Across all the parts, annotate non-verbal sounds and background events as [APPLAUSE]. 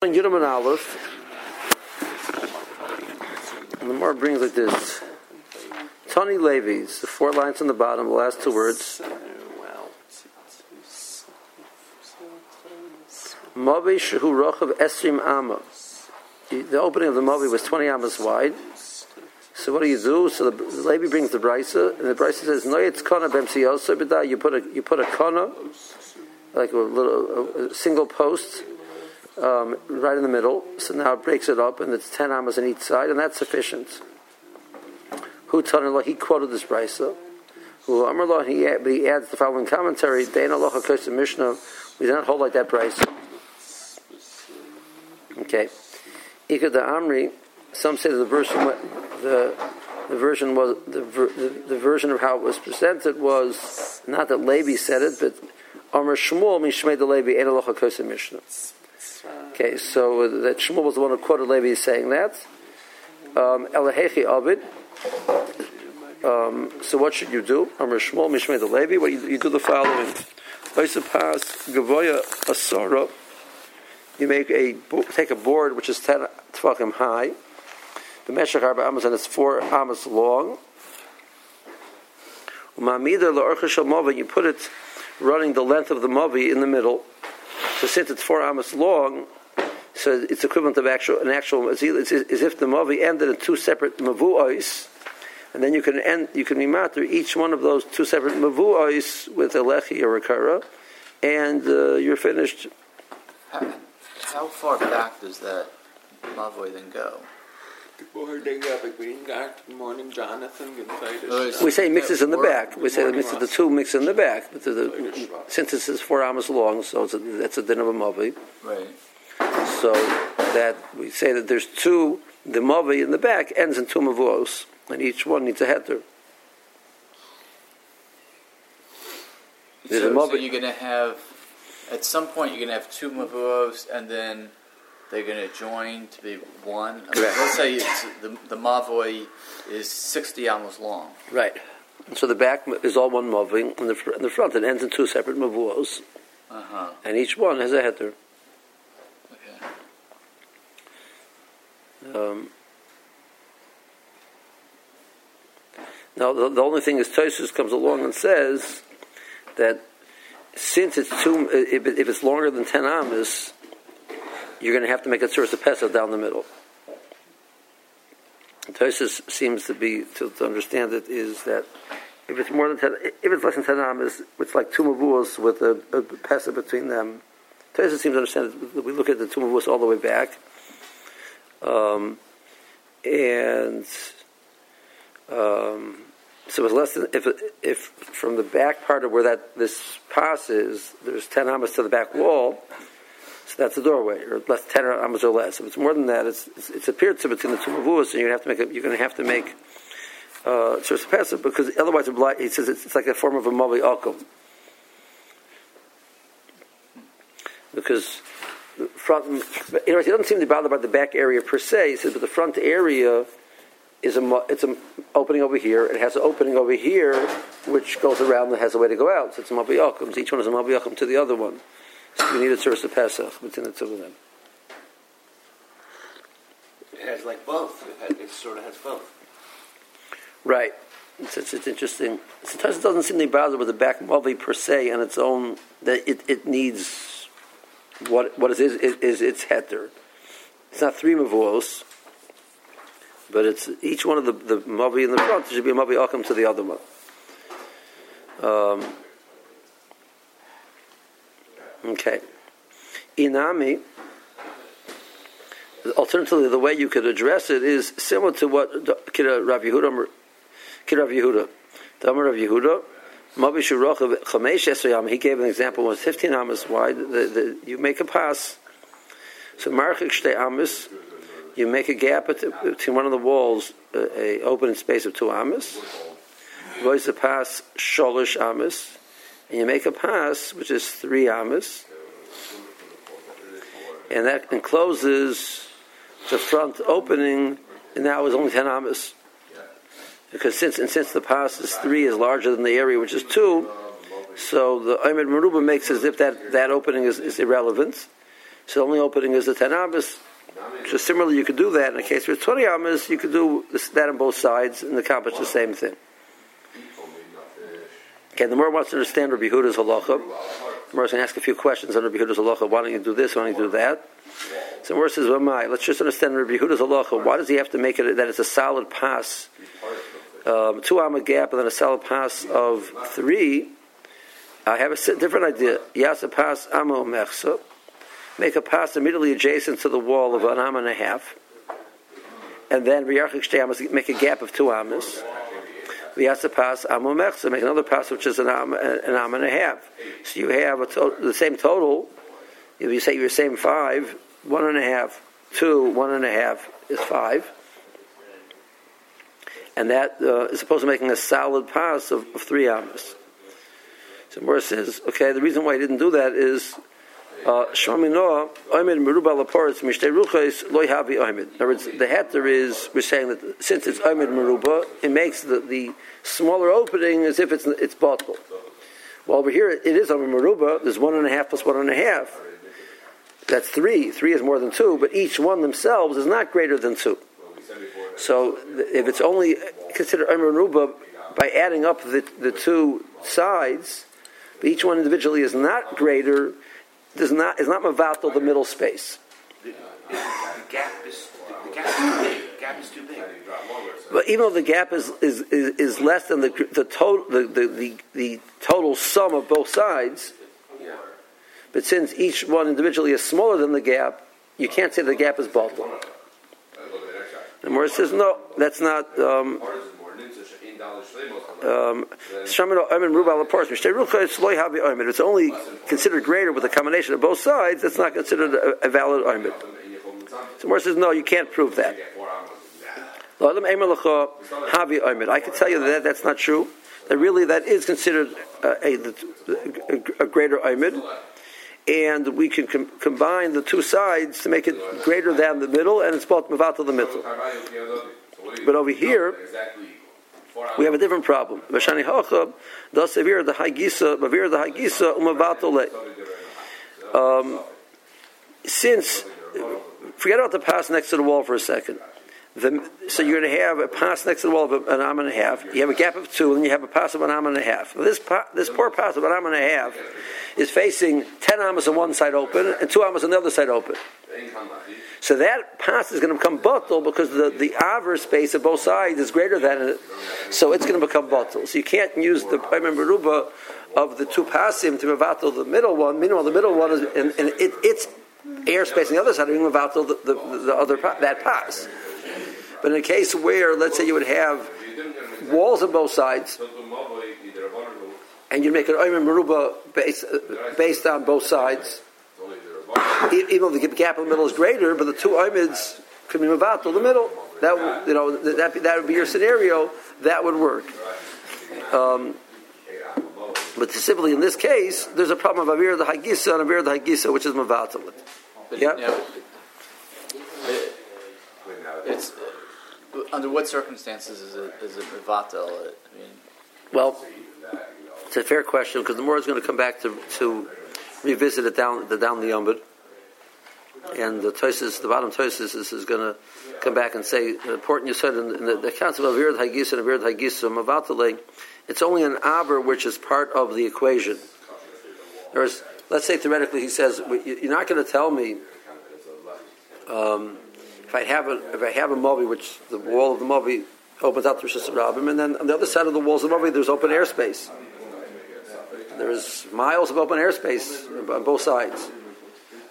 in Yudam Aleph, and the more brings like this. Tony Levi's, the four lines on the bottom, the last two words. Mavi Shehu Rochav Esrim Amma. The opening of the Mavi was 20 Amas wide. So what do you do? So the, the Levi brings the brisa, and the brisa says, "No, it's kana b'msiyosa You put a you put a kana, like a little a, a single post, um, right in the middle. So now it breaks it up, and it's ten amas on each side, and that's sufficient. Who he quoted this brisa. Who Amarlah, he but he adds the following commentary: Dein Allah Mishnah. We do not hold like that brisa. Okay. Ikad the Amri. Some say that the version the the version was the, the, the version of how it was presented was not that Levi said it, but Amr Shmuel Mishmei the Levi Ein Allah Mishnah. Okay, so uh, that Shmuel was the one who quoted Levi saying that. Um, Elahechi Abid. Um, so what should you do? Amr Shmuel Mishmei the Levi. What you, you do the following: Oisipas Gavoya Asara. You make a take a board which is ten tefachim high. The Meshach Arba Amos and it's four Amos long. You put it running the length of the mavi in the middle. So since it's four Amos long, so it's equivalent of actual an actual. It's, it's, as if the mavi ended in two separate mavuos, and then you can end you can rematter each one of those two separate mavuos with a lechi or a kara, and uh, you're finished. How, how far back does that mavoi then go? We say mixes in the back. We say the mixes, the two mix in the back. But the, the, since this is four amas long, so it's a, that's a din of a mavi. Right. So that we say that there's two. The mavi in the back ends in two mavuos, and each one needs a heter. So, so you're going to have, at some point, you're going to have two mavuos, and then they're going to join to be one. I mean, Correct. let's say it's, the, the mavoi is 60 amos long. Right. So the back is all one mavi, and the, and the front it ends in two separate mavuos, Uh huh. and each one has a heter. Um, now, the, the only thing is, Tosus comes along and says that since it's two, if, it- if it's longer than ten amas, you're going to have to make a source of pesach down the middle. Tosus seems to be to, to understand it is that if it's more than ten, if it's less than ten amas, it's like two mavuos with a, a pesach between them. Tosus seems to understand that we look at the two mavuos all the way back. Um, and um, so it's less than if if from the back part of where that this pass is, there's ten amas to the back wall. So that's the doorway, or less ten amas or less. If it's more than that, it's it's, it's a period between the two mavuos, and you have to make a, you're going to have to make uh, sort of passive because otherwise, he says it's, it's like a form of a mavi alkum. Because front, you know, he doesn't seem to bother about the back area per se. He says, but the front area is a it's an opening over here. It has an opening over here, which goes around and has a way to go out. So it's a mavi Each one is a mavi to the other one. So you need a source of Pesach between the two of them. It has like both. It, has, it sort of has both. Right. It's, it's, it's interesting. Sometimes it doesn't seem to bother with the back mavi per se on its own. That it, it needs what what it is is, is its heter. It's not three mavuos, but it's each one of the the mavi in the front should be a mavi alkum to the other one. Um, okay. Inami. Alternatively, the way you could address it is similar to what Kira Rav Yehuda, Kira Rav Yehuda, the Rav Yehuda, He gave an example, was 15 amas wide, the, the, you make a pass, so Marchik Shtei amas, you make a gap between one of the walls, a, a open space of two amas, Voice a pass Sholish amas, and you make a pass which is three amas, and that encloses the front opening, and now is only ten amas. Because since and since the pass is three is larger than the area which is two, so the Aymed Meruba makes as if that, that opening is, is irrelevant. So the only opening is the 10 amas. So similarly, you could do that in a case with it's 20 amas, you could do this, that on both sides and accomplish the same thing. Okay, the more wants to understand Rabbi Huda's halacha, the more to ask a few questions on Rabbi Huda's halacha. Why don't you do this? Why don't you do that? So the more says, well, my, let's just understand Rabbi Huda's halacha. Why does he have to make it that it's a solid pass, um, two amma gap, and then a solid pass of three? I have a different idea. Yasa pass amma mechsa. Make a pass immediately adjacent to the wall of an amma and a half. And then make a gap of two ammas. To pass Amu Mechza, make another pass which is an Am, an and a half. So you have to, the same total. If you say you're same five, one and a half, two, one and a half is five. And that uh, is supposed to making a solid pass of, of three amas. So Morris says, okay, the reason why he didn't do that is uh, Shomino, Oimid Meruba Laporis, Mishtei Ruchais, Loi Havi Oimid. In other words, the heter is, we're saying that since it's Oimid Meruba, it makes the, the smaller opening as if it's it's bottle. Well, over here it is Oimid Meruba, there's one and a half plus one and a half. That's three. Three is more than two, but each one themselves is not greater than two. So if it's only considered Oimid Meruba by adding up the, the two sides, but each one individually is not greater does not is not mavatal the middle space. The, gap is the gap is too big. The gap is too big. But even though the gap is is, is, is less than the the total the, the, the, the total sum of both sides, but since each one individually is smaller than the gap, you can't say the gap is baltal. And Morris says no, that's not. Um, um, it's only considered greater with a combination of both sides. That's not considered a, a valid oimid. So Morris says, no, you can't prove that. I can tell you that that's not true. That really that is considered a, a, a greater oimid. And we can com- combine the two sides to make it greater than the middle, and it's both to the middle. But over here, we have a different problem. Vashani hachab does severe the haigisa, bavir the haigisa umavatole. Um, since forget about the pass next to the wall for a second. The, so you're going to have a pass next to the wall of an arm and a half. You have a gap of two, and you have a pass of an arm and a half. This this poor pass of an arm and a half is facing ten arms on one side open and two arms on the other side open. So that pass is going to become bottle because the, the aver space of both sides is greater than it. So it's going to become bottle. So you can't use the Beruba of the two passim to mevatel the middle one. Meanwhile, the middle one is and, and it, it's airspace on the other side of mevatel the, the, the other that pass. But in a case where, let's say, you would have walls on both sides, and you make an Oyman Maruba based, based on both sides, even though the gap in the middle is greater, but the two Oymids could be Mavato in the middle. That you know that that would be your scenario. That would work. Um, but specifically in this case, there's a problem of Avir the Hagisa and Avir the Hagisa, which is Mavato. Yeah. it's under what circumstances is it is it Mavato? I mean, well, it's a fair question because the more is going to come back to to revisit it down the down the Yombid. And the Tosis, the bottom Tosis is, is going to come back and say an important you said in, in the, the concept of Avirat Hagis and Avirat Hagisum Mavatale, it's only an Aber which is part of the equation. There's, let's say theoretically he says, you're not going to tell me um, if I have a if I have a Mobi, which the wall of the Mobi opens out through Shusarabim, and then on the other side of the walls of the Mobi there's open airspace. There's miles of open airspace on both sides.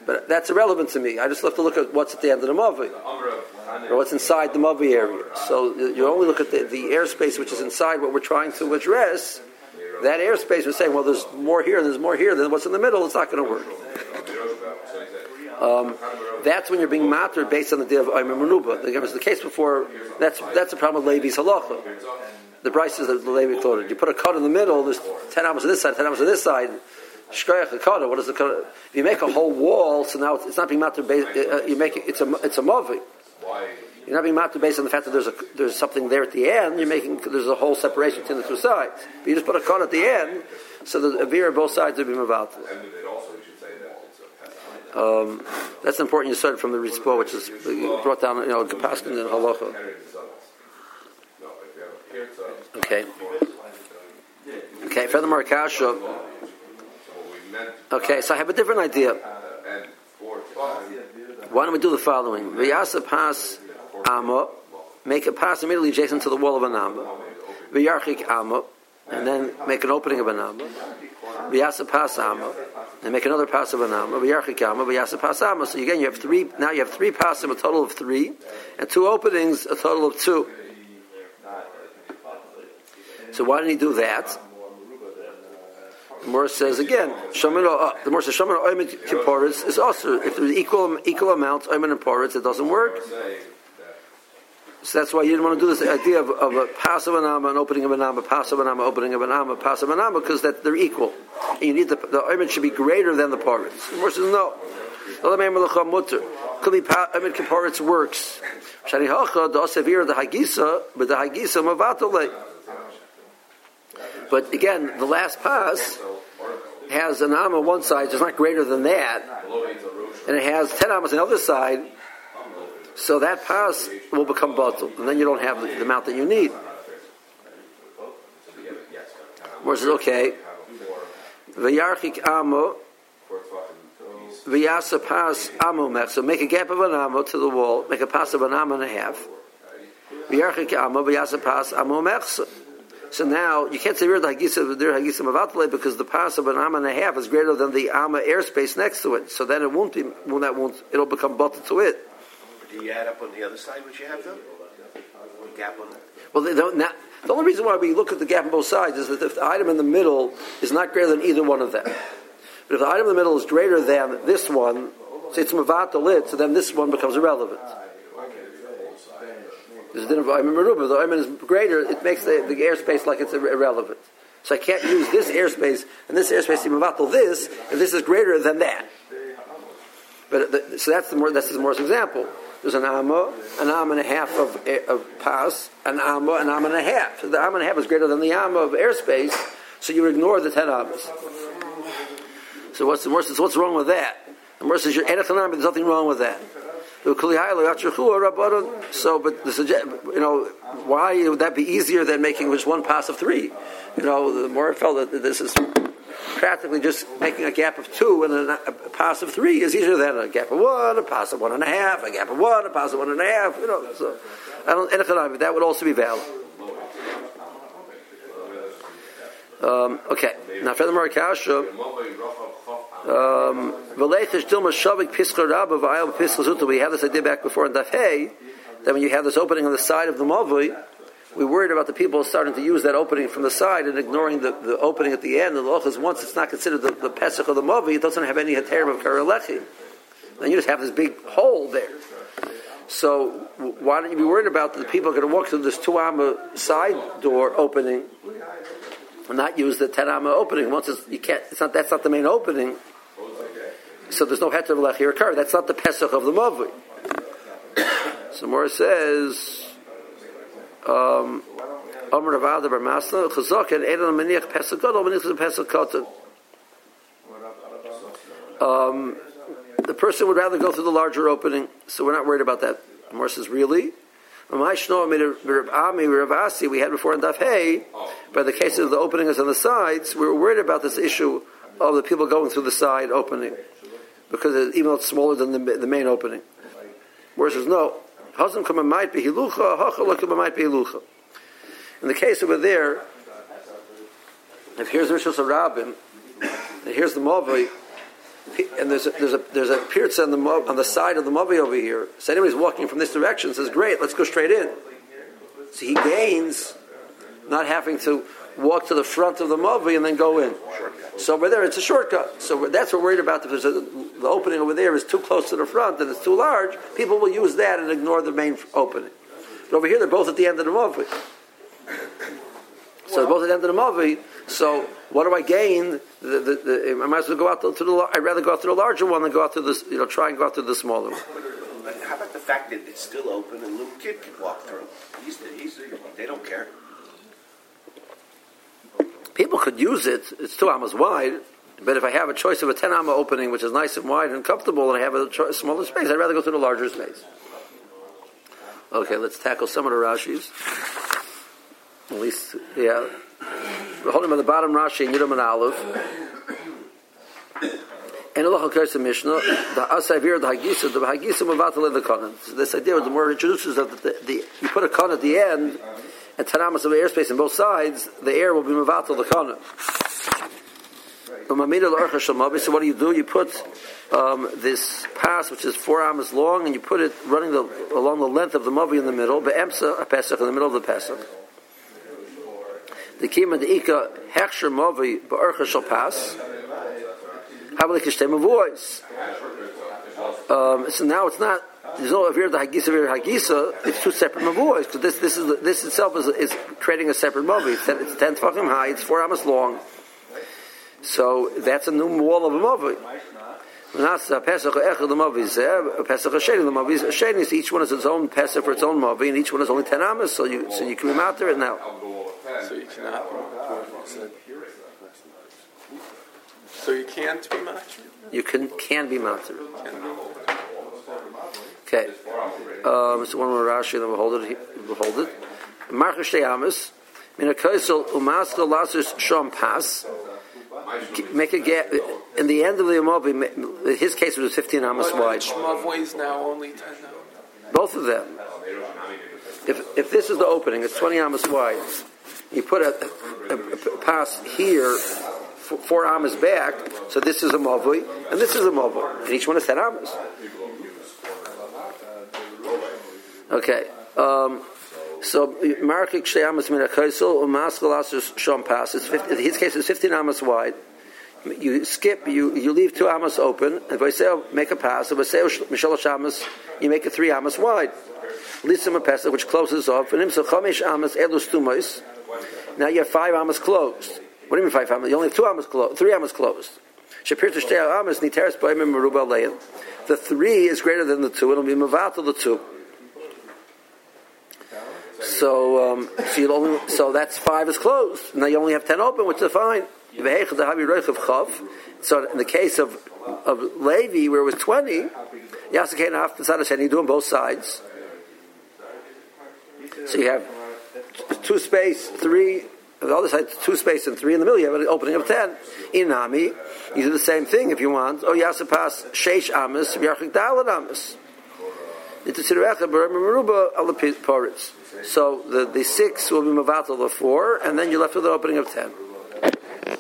But that's irrelevant to me. I just have to look at what's at the end of the Mavi, or what's inside the Mavi area. So you only look at the, the airspace which is inside what we're trying to address. That airspace, we're saying, well, there's more here, and there's more here, than what's in the middle, it's not going to work. Um, that's when you're being mattered based on the day of Manuba. It was the case before, that's, that's the problem with Levi's halacha. The prices that the Levi quoted. You put a cut in the middle, there's 10 hours on this side, 10 hours on this side. Shkoyach the What is the If you make a whole wall, so now it's not being matter based. Uh, you make it. It's a it's a movie. You're not being matter based on the fact that there's a there's something there at the end. You're making there's a whole separation between the two sides. But you just put a cut at the end, so the avir both sides are being about. Um, that's important. You started from the Rizpo, which is brought down, you know, Kapaskin and Halacha. Okay. Okay, furthermore, Kasha. Okay, so I have a different idea. Why don't we do the following? Vyasa pas amma, make a pass immediately adjacent to the wall of an amma. Vyarchik amma, and then make an opening of an amma. Vyasa pas amma, and make another pass of an amma. Vyarchik amma, vyasa pas amma. So again, you have three. Now you have three passim, a total of three, and two openings, a total of two. So why didn't he do that? The Morris says again, uh, the Morris says Shomino Oymen Kipporitz is also if there's equal equal amounts Oymen and Poritz, it doesn't work. So that's why you didn't want to do this idea of, of a passive anama, an opening of an anama, passive anama, opening of an anama, passive anama, because that they're equal. You need the the Oymen should be greater than the Poritz. The Morris says no. Oymen Kipporitz works. The Hagisa, but. But again, the last pass has an am on one side, it's not greater than that, and it has ten amas on the other side, so that pass will become bottle, and then you don't have the, the amount that you need. Whereas okay, v'yarchik amo, v'yasa pas amo mech, so make a gap of an amo to the wall, make a pass of an amo and a half. V'yarchik amo, v'yasa pas amo mechsa. So now you can't say We're the hagisa dir hagisa mavatle because the pass of an amma and a half is greater than the amma airspace next to it. So then it won't be when that won't it'll become butted to it. Do you add up on the other side what you have though? Gap on that. Well, they don't, now, the only reason why we look at the gap on both sides is that if the item in the middle is not greater than either one of them. But if the item in the middle is greater than this one, say it's mavatal so then this one becomes irrelevant. There's a din of. The Ayman is greater, it makes the, the airspace like it's irrelevant. So I can't use this airspace and this airspace to mavatal this if this is greater than that. But the, so that's the more that's the more example. There's an amma, an amma and a half of, of pas, an amma, an amma and a half. The amma and a half is greater than the amma of airspace, so you ignore the ten ammas. So what's the worst? What's wrong with that? The worst is your enochanam, there's nothing wrong with that. So, but the, you know, why would that be easier than making just one pass of three? You know, the more I felt that this is practically just making a gap of two and a, a, pass of three is easier than a gap of one, a pass of one and a half, a gap of one, a pass of one and a half. You know, so I don't. That would also be valid. Um, okay. Now, furthermore, Kasha. Um, we have this idea back before in Daf Hey, that when you have this opening on the side of the Mavui, we worried about the people starting to use that opening from the side and ignoring the, the opening at the end. The is once it's not considered the, the Pesach of the Mavi, it doesn't have any Haterim of Karalechi. Then you just have this big hole there. So why don't you be worried about the people are going to walk through this two amma side door opening and not use the ten amma opening? Once it's, you can't, it's not, that's not the main opening. So there's no heter lechi or kar. That's not the pesach of the mavui. [COUGHS] So Mora says, um, Amr Ravada Bar Masna Chazak and Edan Maniach Pesach Gadol Maniach Pesach Katan. Um, the person would rather go through the larger opening, so we're not worried about that. Mora says, really? We had before in Daf Hey, by the case of the opening is on the sides, we were worried about this issue of the people going through the side opening because even though it's smaller than the, the main opening. Whereas says no, Hazim kama might be hilucha, hachala kama might be hilucha. In the case over there, if here's Rishos Rabbim, and here's the Mavi, and there's a, there's a there's a pirza on the on the side of the Mavi over here. So anybody's walking from this direction says, "Great, let's go straight in." So he gains not having to walk to the front of the Mavi and then go in. So over there, it's a shortcut. So that's what we're worried about. If there's a, the opening over there is too close to the front and it's too large, people will use that and ignore the main opening. But over here, they're both at the end of the Mavi. So well, both at the end of the Mavi. So what do I gain? The, the, the, I might as well go out to, to, the. I'd rather go out to the larger one than go out to this. You know, try and go out to the smaller one. How about the fact that it's still open and little kid can walk through? He's, he's, they don't care. People could use it. It's two amas wide. But if I have a choice of a 10 amma opening, which is nice and wide and comfortable, and I have a cho- smaller space, I'd rather go to the larger space. Okay, let's tackle some of the Rashis. At least, yeah. We're holding by the bottom Rashi in Yudam and Aleph. And Allah occurs in Mishnah, the Asavir, the Hagisa, the Hagisa Mavatal in the Kanan. So this idea was the more introduces that the, the, you put a Kanan at the end, and Tanamas of airspace on both sides, the air will be Mavatal the Kanan. So what do you do? You put um, this pass, which is four amas long, and you put it running the, along the length of the mavi in the middle, be'emsa, a pesach, in the middle of the pesach. The kima the hechsher mavi ba'archa shall pass. Havalik ishtem voice. Um, so now it's not. There's no avir the hagisa avir hagisa. It's two separate mavois. So this this is this itself is, is creating a separate mavi. It's ten, it's ten tefachim high. It's four amas long. So that's a new wall of a mavi. Nasa Pesach Echad the Mavi Zeh, Pesach Hasheni the Mavi Hasheni. So each one has its own Pesach for its own Mavi, and each one is only ten amas. So you so you can be out there now. So you cannot. So you can't be matched. You can can be matter. Okay. Um, so one more Rashi, then we'll hold it. We'll hold it. Marcha Shtei Amas. Mina Kaisel Umaska Lasus Shom Pas. Make a gap. In the end of the Amavi, his case was 15 Amas wide. Shmavoi is now only ten now. Both of them. If, if this is the opening, it's 20 amas wide. You put a, a, a pass here, four amas back, so this is a mavui, and this is a mavui. And each one is 10 amas. Okay. Um, so, Markik Sheyamas Min HaKaisel, Umaskal Asus Shom Pass, it's 50, in his case it's 15 amas wide. You skip, you, you leave two amas open, and Vaiseo make a pass, and Vaiseo Mishal Shamas, you make it three amas wide. Lissim Pesach, which closes off, and Imsa Chomish Amas Elus Tumais. Now you have five amas closed. What do you mean five amas? You only have two amas closed, three amas closed. Shapir to Shtei Amas Niteres Baimim Meruba. The three is greater than the two, it'll be Mavatal the two. So, um, so you only, so that's five is closed. Now you only have ten open, which is fine. So in the case of of Levi, where it was twenty, Yasakain after Sadashen, you do on both sides. So you have two space, three. On the other side, two space and three in the middle. You have an opening of ten. In Nami, you do the same thing if you want. Oh, Yasapas Sheish Amis, Yarchik Dalat Amis. So the, the six will be Mavatal the four, and then you're left with an opening of ten.